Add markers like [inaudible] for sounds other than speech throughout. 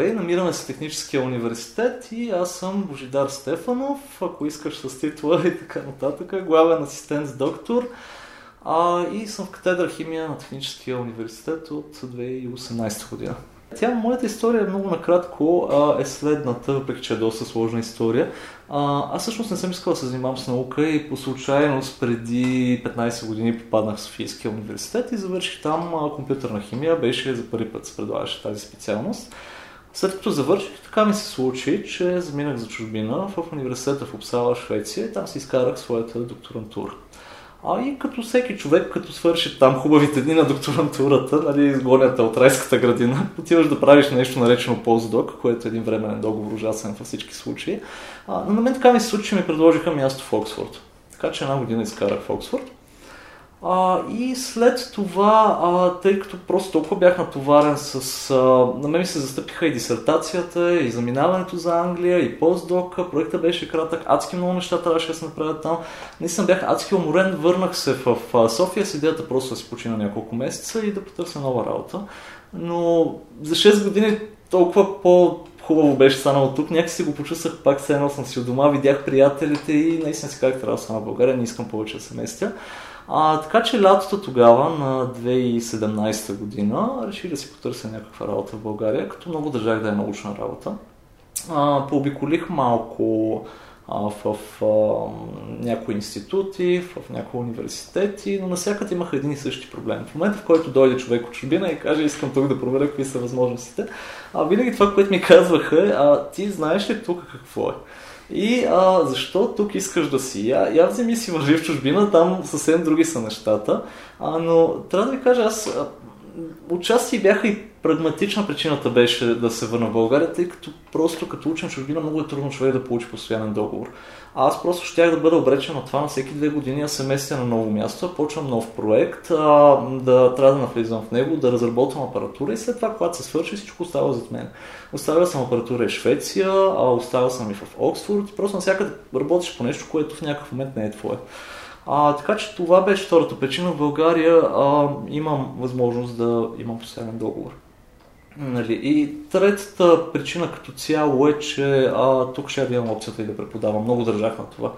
Здравей, намираме се в Техническия университет и аз съм Божидар Стефанов, ако искаш с титла и така нататък, главен асистент с доктор а, и съм в катедра химия на Техническия университет от 2018 година. Тя, моята история много накратко а, е следната, въпреки че е доста сложна история. А, аз всъщност не съм искал да се занимавам с наука и по случайност преди 15 години попаднах в Софийския университет и завърших там а, компютърна химия. Беше за първи път се предлагаше тази специалност. След като завърших, така ми се случи, че заминах за чужбина в университета в Обсала, Швеция и там си изкарах своята докторантура. А и като всеки човек, като свърши там хубавите дни на докторантурата, нали, изгонята от райската градина, отиваш да правиш нещо наречено постдок, което е един временен договор, ужасен във всички случаи. А, но на мен така ми се случи, че ми предложиха място в Оксфорд. Така че една година изкарах в Оксфорд. А, и след това, а, тъй като просто толкова бях натоварен с... А, на мен ми се застъпиха и дисертацията, и заминаването за Англия, и постдока. Проекта беше кратък, адски много неща трябваше да се направят там. Наистина бях адски уморен, върнах се в, в София с идеята просто да си почина няколко месеца и да потърся нова работа. Но за 6 години толкова по хубаво беше станало тук. Някак си го почувствах пак, все едно съм си от дома, видях приятелите и наистина си казах, трябва да стана в България, не искам повече да се местя. А, така че лятото тогава, на 2017 година, реших да си потърся някаква работа в България, като много държах да е научна работа. А, пообиколих малко а, в, а, някои институти, в, някои университети, но навсякъде имаха един и същи проблем. В момента, в който дойде човек от чужбина и каже, искам тук да проверя какви са възможностите, а, винаги това, което ми казваха е, а ти знаеш ли тук какво е? И а, защо тук искаш да си? Я, я вземи си въжи в чужбина, там съвсем други са нещата. А, но трябва да ви кажа, аз отчасти бяха и прагматична причината беше да се върна в България, тъй като просто като учен чужбина много е трудно човек да получи постоянен договор. А аз просто щях да бъда обречен на това на всеки две години да се местя на ново място, почвам нов проект, а, да трябва да навлизам в него, да разработвам апаратура и след това, когато се свърши, всичко остава зад мен. Оставил съм апаратура в Швеция, а оставил съм и в Оксфорд и просто навсякъде работиш по нещо, което в някакъв момент не е твое. А, така че това беше втората причина. В България а, имам възможност да имам постоянен договор. Нали? И третата причина като цяло е, че а, тук ще имам опцията и да преподавам. Много държах на това.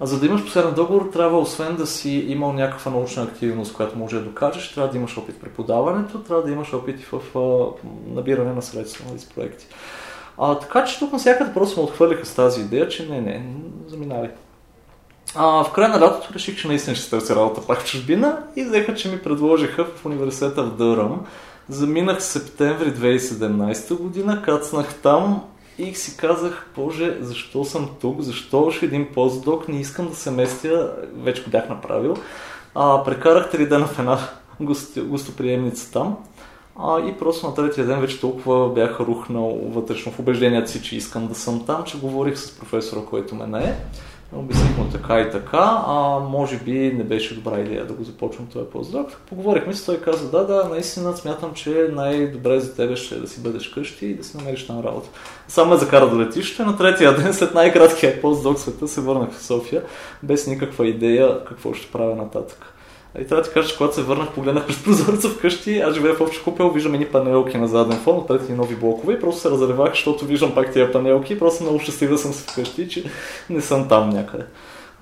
А за да имаш последен договор, трябва освен да си имал някаква научна активност, която може да докажеш, трябва да имаш опит в преподаването, трябва да имаш опит и в а, набиране на средства нали, с проекти. А, така че тук навсякъде просто ме отхвърлиха с тази идея, че не, не, заминавай. А, в края на лятото реших, че наистина ще търся работа пак в чужбина и взеха, че ми предложиха в университета в Дъръм Заминах септември 2017 година, кацнах там и си казах, боже, защо съм тук, защо още един постдок, не искам да се местя, вече го бях направил. А, прекарах три дена в една гостоприемница там. А, и просто на третия ден вече толкова бях рухнал вътрешно в убеждението си, че искам да съм там, че говорих с професора, който ме не е. Обясних така и така, а може би не беше добра идея да го започвам този постдок. Поговорихме си, той каза, да, да, наистина смятам, че най-добре за тебе ще е да си бъдеш къщи и да си намериш там работа. Само ме закара до летище, на третия ден, след най-краткия постдок в света, се върнах в София, без никаква идея какво ще правя нататък. И трябва да ти кажа, че когато се върнах, погледнах през прозореца вкъщи, аз живея в общи купел, виждам едни панелки на заден фон, отпред и нови блокове и просто се разревах, защото виждам пак тия панелки и просто много щастлив да съм се вкъщи, че не съм там някъде.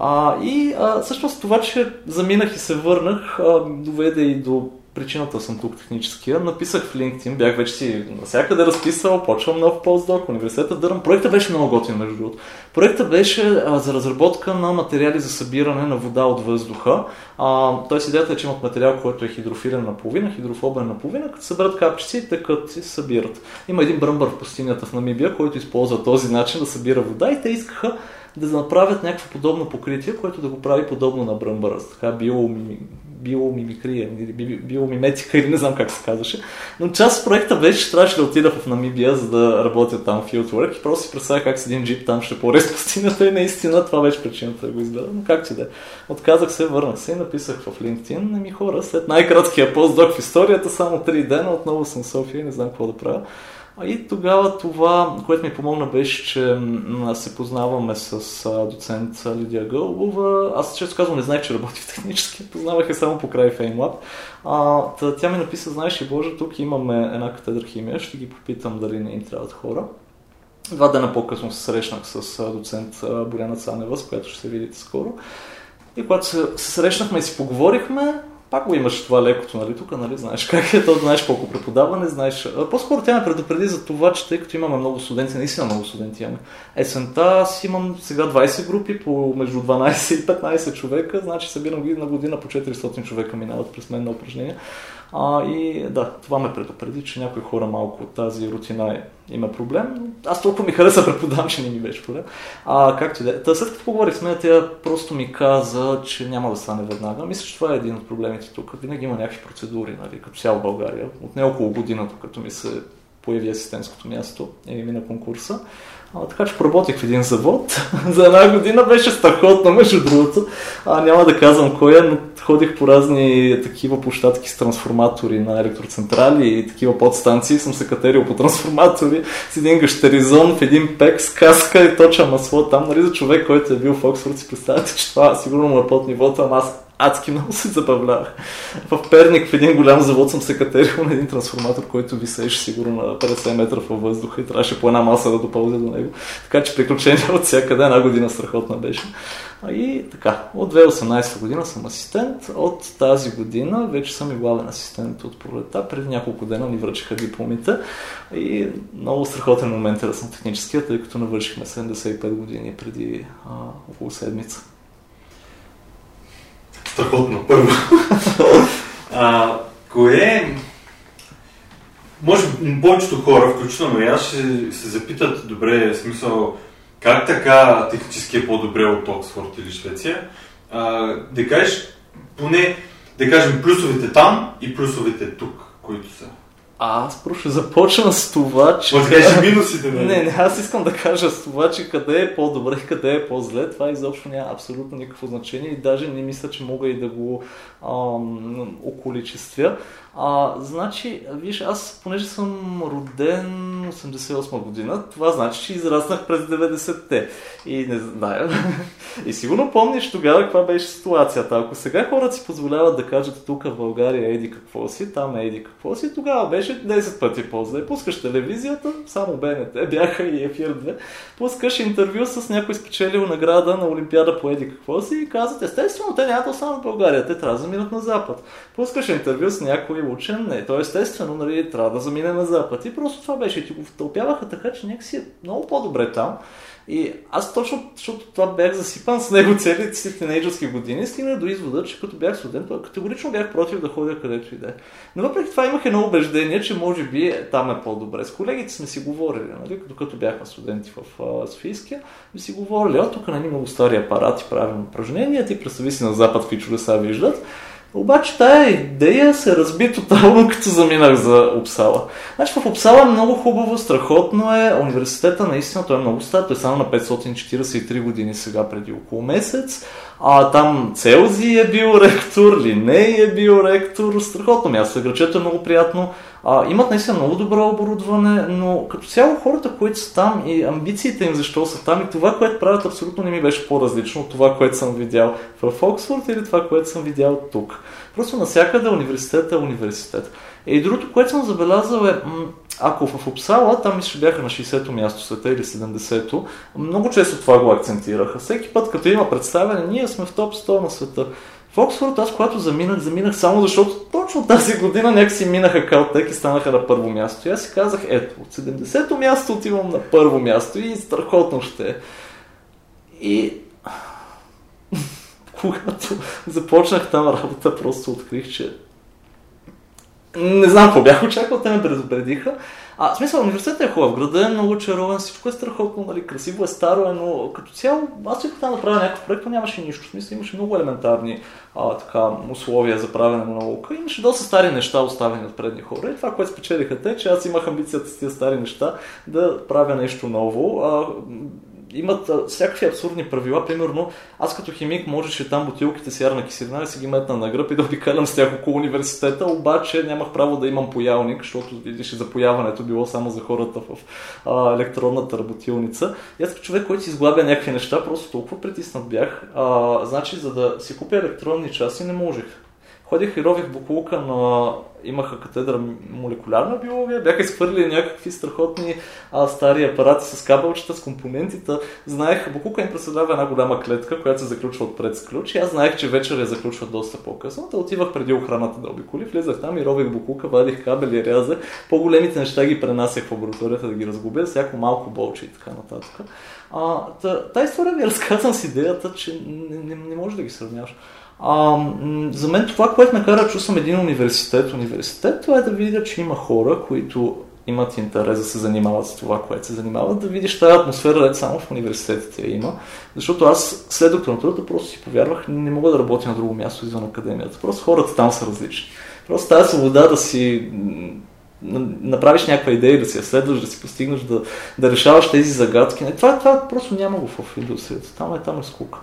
А, и а, всъщност това, че заминах и се върнах, а, доведе и до причината съм тук техническия. Написах в LinkedIn, бях вече си навсякъде разписал, почвам нов постдок, университета Дърм. Проектът беше много готин, между другото. Проектът беше а, за разработка на материали за събиране на вода от въздуха. А, Тоест идеята е, че имат материал, който е хидрофилен на половина, хидрофобен на половина, като съберат капчици, тъкат и събират. Има един бръмбър в пустинята в Намибия, който използва този начин да събира вода и те искаха да направят някакво подобно покритие, което да го прави подобно на бръмбъра, така биомими, биомимикрия, биомиметика, или не знам как се казваше. Но част от проекта беше, че трябваше да отида в Намибия, за да работя там Fieldwork и просто си представя как с един джип там ще порез пустинята и наистина това беше причината да го избера. Но как че да е. Отказах се, върнах се и написах в LinkedIn, ми хора, след най-краткия постдок в историята, само 3 дена, отново съм в София не знам какво да правя. И тогава това, което ми помогна беше, че се познаваме с доцент Лидия Гълбова. Аз често казвам, не знаех, че работи в технически, познавах я само по край FameLab. А, тя ми написа, знаеш ли, Боже, тук имаме една катедра химия, ще ги попитам дали не им трябват хора. Два дена по-късно се срещнах с доцент Боряна Цанева, с която ще се видите скоро. И когато се срещнахме и си поговорихме, пак го имаш това лекото, нали, тук, нали, знаеш как е, то знаеш колко преподаване, знаеш. По-скоро тя ме предупреди за това, че тъй като имаме много студенти, наистина много студенти имаме. Есента аз имам сега 20 групи по между 12 и 15 човека, значи събирам на година по 400 човека минават през мен на упражнения. А, и да, това ме предупреди, че някои хора малко от тази рутина е, има проблем. Аз толкова ми хареса преподавам, че не ми беше проблем. А, както да е. След като поговорих с мен, тя просто ми каза, че няма да стане веднага. Мисля, че това е един от проблемите тук. Винаги има някакви процедури, нали, като цяло България. От не около година, като ми се появи асистентското място и мина конкурса. А, така че поработих в един завод. [laughs] За една година беше страхотно, между другото. А, няма да казвам кой е, но ходих по разни такива площадки с трансформатори на електроцентрали и такива подстанции. Съм се катерил по трансформатори с един гащеризон в един пек с каска и точа масло там. Нали, за човек, който е бил в Оксфорд, си представяте, че това сигурно му е под нивото, ама аз адски много се забавлявах. В Перник в един голям завод съм се катерил на един трансформатор, който висеше сигурно на 50 метра във въздуха и трябваше по една маса да допълзя до него. Така че приключение от всякъде една година страхотна беше. И така, от 2018 година съм асистент, от тази година вече съм и главен асистент от пролета. Преди няколко дена ни връчиха дипломите и много страхотен момент е да съм техническия, тъй като навършихме 75 години преди а, около седмица. Страхотно, първо. [laughs] а, кое може повечето хора, включително и аз, ще се запитат, добре, смисъл, как така технически е по-добре от Оксфорд или Швеция? А, да кажеш, поне, да кажем, плюсовете там и плюсовете тук, които са. А, аз просто ще започна с това, че... Да минусите, не? Не, не, аз искам да кажа с това, че къде е по-добре, къде е по-зле, това изобщо няма абсолютно никакво значение и даже не мисля, че мога и да го ам, околичествя. А, значи, виж, аз понеже съм роден 88 година, това значи, че израснах през 90-те. И не знаю. [laughs] И сигурно помниш тогава каква беше ситуацията. Ако сега хората си позволяват да кажат тук в България еди какво си, там еди какво си, тогава беше 10 пъти по-зле. Пускаш телевизията, само БНТ, бяха и Ефир 2, пускаш интервю с някой спечелил награда на Олимпиада по еди какво си и казват, естествено, те нямат само в България, те трябва да заминат на Запад. Пускаш интервю с някой учен, не, то естествено, нали, трябва да замине на Запад. И просто това беше. Ти го втълпяваха така, че някакси е много по-добре там. И аз точно, защото това бях засипан с него целите си тинейджърски години, стигнах до извода, че като бях студент, категорично бях против да ходя където и да е. Но въпреки това имах едно убеждение, че може би е, там е по-добре. С колегите сме си говорили, нали? като, като бяхме студенти в а, Софийския, ми си говорили, а тук нали, много стари апарати правим упражнения, ти представи си на запад какви чудеса виждат. Обаче тая идея се разби тотално, [laughs] като заминах за Обсала. Значи в Обсала е много хубаво, страхотно е. Университета наистина той е много стар, той е само на 543 години сега преди около месец. А там Целзи е бил ректор, Линей е бил ректор, страхотно място. Грачето е много приятно. А, имат наистина много добро оборудване, но като цяло хората, които са там и амбициите им защо са там и това, което правят, абсолютно не ми беше по-различно от това, което съм видял в Оксфорд или това, което съм видял тук. Просто навсякъде университет е университет. И другото, което съм забелязал е, ако в Обсала, там мисля, бяха на 60-то място света или 70-то, много често това го акцентираха. Всеки път, като има представяне, ние сме в топ 100 на света. Оксфорд аз когато заминах, заминах само защото точно тази година някакси минаха Калтек и станаха на първо място. И аз си казах, ето, от 70-то място отивам на първо място и страхотно ще е. И [laughs] когато започнах там работа, просто открих, че не знам какво бях очаквал, те ме предупредиха. А, в смисъл, университетът е хубав, града е много чаровен, всичко е страхотно, нали, красиво е, старо е, но като цяло, аз си там да правя някакъв проект, нямаше нищо. В смисъл, имаше много елементарни а, така, условия за правене на наука. Имаше доста стари неща, оставени от предни хора. И това, което спечелиха те, че аз имах амбицията с тези стари неща да правя нещо ново. А, имат всякакви абсурдни правила. Примерно, аз като химик можеше там бутилките с ярна киселина да си ги метна на гръб и да обикалям с тях около университета, обаче нямах право да имам поялник, защото видиш запояването било само за хората в а, електронната работилница. И аз човек, който си изглабя някакви неща, просто толкова притиснат бях. А, значи, за да си купя електронни части не можех. Ходих и рових буклука, но имаха катедра молекулярна биология, бяха изхвърлили някакви страхотни а, стари апарати с кабелчета, с компонентите. Знаех, буклука им представлява една голяма клетка, която се заключва отпред с ключ. И аз знаех, че вечер я заключват доста по-късно. Да отивах преди охраната да обиколи, влизах там и рових буклука, вадих кабели, рязах. По-големите неща ги пренасях в лабораторията да ги разгубя, всяко малко болче и така нататък. А, та, история ви разказвам с идеята, че не, не, не може да ги сравняваш. А, за мен това, което ме кара, че съм един университет, университет, това е да видя, че има хора, които имат интерес да се занимават с това, което се занимават, да видиш тази атмосфера, да само в университетите има. Защото аз след докторантурата просто си повярвах, не мога да работя на друго място извън академията. Просто хората там са различни. Просто тази свобода да си направиш някаква идея, да си я следваш, да си постигнеш, да, да решаваш тези загадки. Това, това просто няма го в индустрията. Там е, там е скука.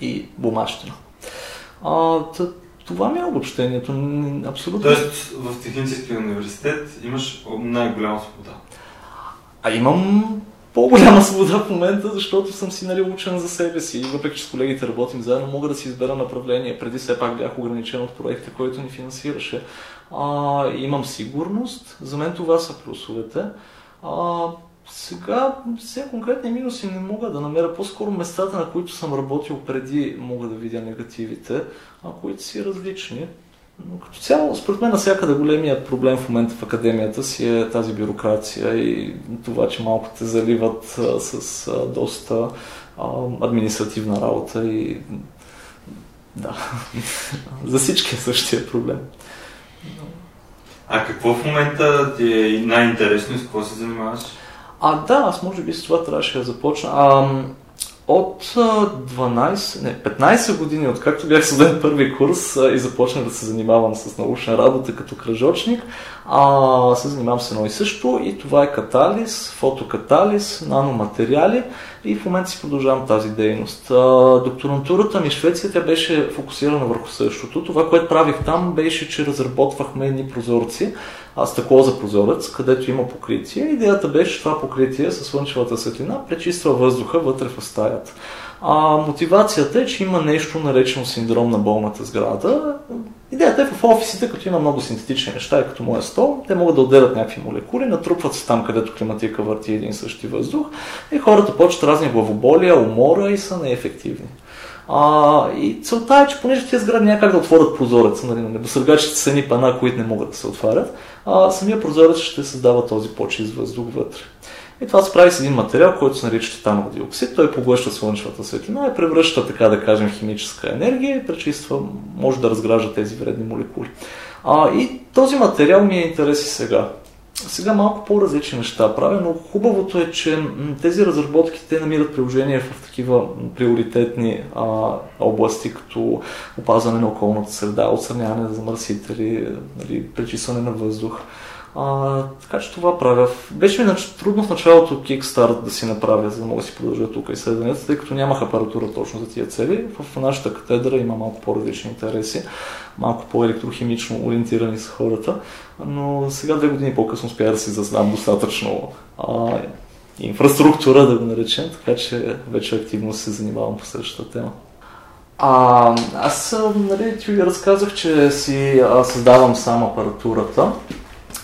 И бумащина. А, това ми е обобщението. Абсолютно. Тоест в Техническия университет имаш най-голяма свобода. А имам по-голяма свобода в момента, защото съм си нали, учен за себе си. И въпреки, че с колегите работим заедно, мога да си избера направление. Преди все пак бях ограничен от проекта, който ни финансираше. А, имам сигурност. За мен това са плюсовете. А, сега все конкретни минуси не мога да намеря. По-скоро местата, на които съм работил преди, мога да видя негативите, а които си различни. Но като цяло, според мен, навсякъде големият проблем в момента в академията си е тази бюрокрация и това, че малко те заливат с доста административна работа и да, [laughs] за всички е същия проблем. А какво в момента ти е най-интересно и с какво се занимаваш? А да, аз може би с това трябваше да започна. А, от 12, не, 15 години, откакто бях студент първи курс и започнах да се занимавам с научна работа като кръжочник, а, се занимавам с едно и също и това е катализ, фотокатализ, наноматериали и в момента си продължавам тази дейност. А, докторантурата ми в Швеция тя беше фокусирана върху същото. Това, което правих там беше, че разработвахме едни прозорци, а, стъкло за прозорец, където има покритие. Идеята беше това покритие със слънчевата светлина пречиства въздуха вътре в стаята. А, мотивацията е, че има нещо наречено синдром на болната сграда. Идеята е в офисите, като има много синтетични неща, като моя стол, те могат да отделят някакви молекули, натрупват се там, където климатика върти един същи въздух и хората почват разни главоболия, умора и са неефективни. А, и целта е, че понеже тези сгради няма как да отворят прозореца, нали, на небосъргачите са едни пана, които не могат да се отварят, а, самия прозорец ще създава този почист въздух вътре. И това се прави с един материал, който се нарича титанов диоксид. Той поглъща слънчевата светлина и превръща, така да кажем, химическа енергия и пречиства, може да разгражда тези вредни молекули. А, и този материал ми е интерес и сега. Сега малко по-различни неща правя, но хубавото е, че тези разработки те намират приложение в такива приоритетни а, области, като опазване на околната среда, отстраняване на замърсители, нали, пречистване на въздух. А, така че това правя. Беше ми трудно в началото Kickstart да си направя, за да мога да си продължа тук изследванията, тъй като нямах апаратура точно за тия цели. В нашата катедра има малко по-различни интереси, малко по-електрохимично ориентирани са хората, но сега две години по-късно успях да си зазнам достатъчно а, инфраструктура, да го наречем, така че вече активно се занимавам по същата тема. А, аз нали, ти разказах, че си а, създавам сам апаратурата.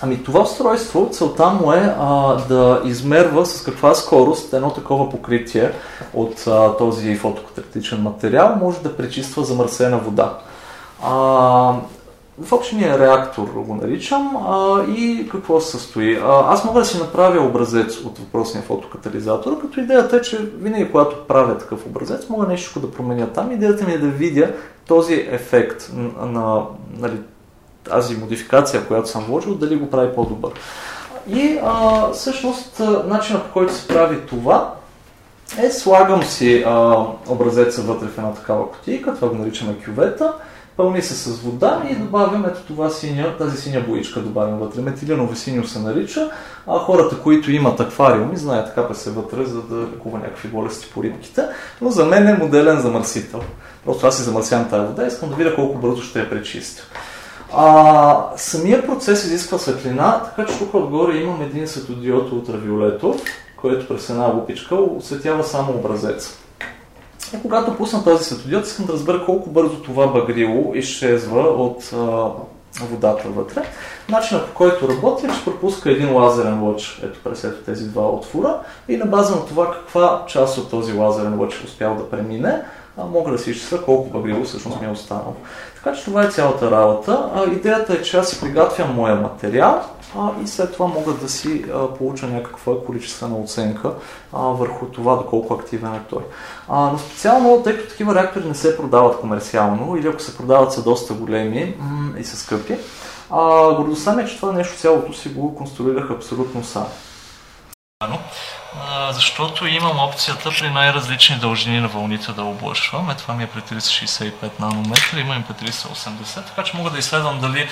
Ами това устройство, целта му е а, да измерва с каква скорост едно такова покритие от а, този фотокаталитичен материал може да пречиства замърсена вода. А, в общия реактор го наричам а, и какво се състои. А, аз мога да си направя образец от въпросния фотокатализатор, като идеята е, че винаги когато правя такъв образец, мога нещо да променя там. Идеята ми е да видя този ефект на, на нали, тази модификация, която съм вложил, дали го прави по-добър. И а, всъщност начинът по който се прави това е слагам си а, образеца вътре в една такава котийка, това го наричаме кювета, пълни се с вода и добавям ето това синя, тази синя боичка добавям вътре. Метилиново синьо се нарича, а хората, които имат аквариуми, знаят капе се вътре, за да лекува някакви болести по рибките, но за мен е моделен замърсител. Просто аз си замърсявам тази вода и искам да видя колко бързо ще я пречистя. А, самия процес изисква светлина, така че тук отгоре имам един светодиод ултравиолетов, който през една лупичка осветява само образец. И когато пусна този светодиод, искам да разбера колко бързо това багрило изчезва от а, водата вътре. Начинът по който работи е, че пропуска един лазерен лъч ето през ето тези два отвора и на база на това каква част от този лазерен лъч е успял да премине, а, мога да си изчисля колко багрило всъщност ми е останало. Така че това е цялата работа. А, идеята е, че аз си приготвям моя материал а, и след това мога да си а, получа някаква количествена оценка а, върху това доколко активен е той. А, но специално, тъй като такива реактори не се продават комерциално или ако се продават са доста големи м- и са скъпи, а, гордостта ми е, че това нещо цялото си го конструирах абсолютно сам защото имам опцията при най-различни дължини на вълните да облъчвам. Е, това ми е при 365 нанометра, имам и при 380, така че мога да изследвам дали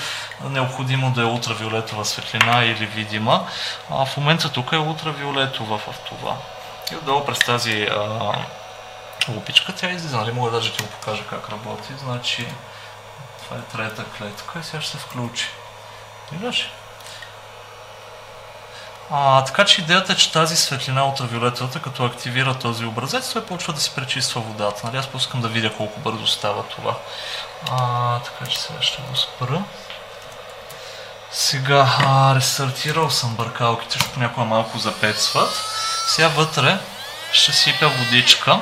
необходимо да е ултравиолетова светлина или видима. А в момента тук е ултравиолетова в това. И отдолу през тази а, лупичка тя излиза, нали мога даже да ти го покажа как работи. Значи, това е трета клетка и сега ще се включи. Виждаш? А, така че идеята е, че тази светлина ултравиолетовата, като активира този образец, той почва да се пречиства водата. Нали? Аз пускам да видя колко бързо става това. А, така че сега ще го спра. Сега а, рестартирал съм бъркалките, защото някога малко запецват. Сега вътре ще сипя водичка.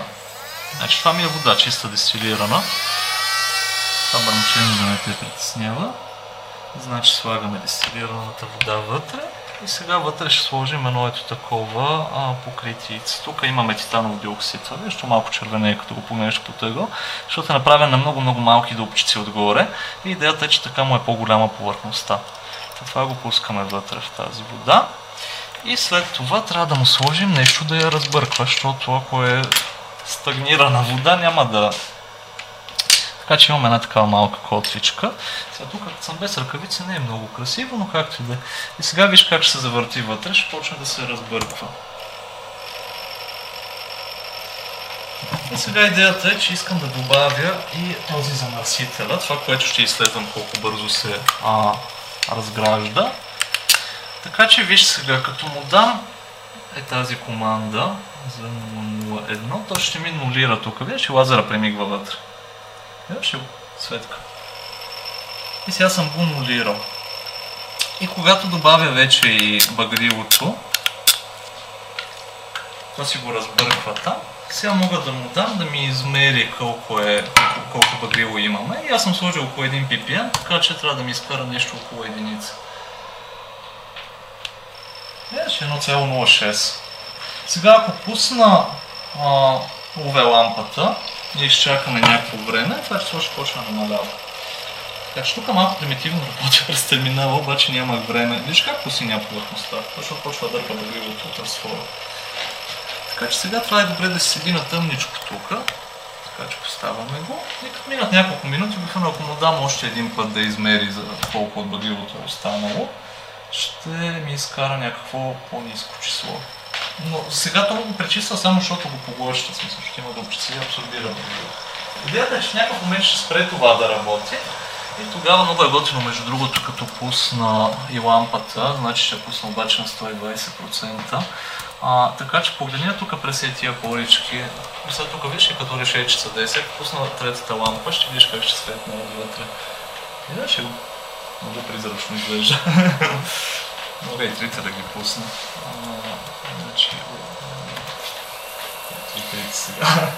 Значи това ми е вода, чиста дестилирана. Това бърмчено да не те притеснява. Значи слагаме дестилираната вода вътре. И сега вътре ще сложим едно ето такова покритие. Тук имаме титанов диоксид. Нещо малко червене, като го погледнеш по тъгъл, защото е направен на много-много малки дупчици отгоре. И идеята е, че така му е по-голяма повърхността. Това го пускаме вътре в тази вода. И след това трябва да му сложим нещо да я разбърква, защото ако е стагнирана вода, няма да така че имаме една такава малка котличка. Сега тук, като съм без ръкавици, не е много красиво, но както и да е. И сега виж как ще се завърти вътре, ще почне да се разбърква. И сега идеята е, че искам да добавя и този замърсителя, това, което ще изследвам колко бързо се а, разгражда. Така че виж сега, като му дам е тази команда за 001, то ще ми нулира тук. Виж, лазера премигва вътре. Виждаш ли Светка? И сега съм го нулирал. И когато добавя вече и багрилото, то си го разбърква там, сега мога да му дам да ми измери колко, е, колко багрило имаме. И аз съм сложил около 1 ppm, така че трябва да ми изкара нещо около единица. Еш 1,06. Сега ако пусна а, UV лампата, и изчакаме някакво време, това ще ще почне да намалява. Така че тук малко примитивно работя през терминала, обаче нямах време. Виж как посиня повърхността, защото почва да дърпа багривото от разфора. Така че сега това е добре да се седи на тъмничко тук. Така че поставяме го. И като минат няколко минути, обикновено ако му дам още един път да измери за колко от багривото е останало, ще ми изкара някакво по-низко число. Но сега това го пречиства само защото го поглъща, смисъл, ще има дупчици и абсорбира. Идеята е, че някакъв момент ще спре това да работи. И тогава много е готино, между другото, като пусна и лампата, значи ще пусна обаче на 120%. А, така че погледни тук през тия порички. Сега тук виж и като решечица да е, сега пусна третата лампа, ще видиш как ще светне отвътре. Видиш го? Много призрачно изглежда. [laughs] Мога и трите да ги пусна. Значи, сега.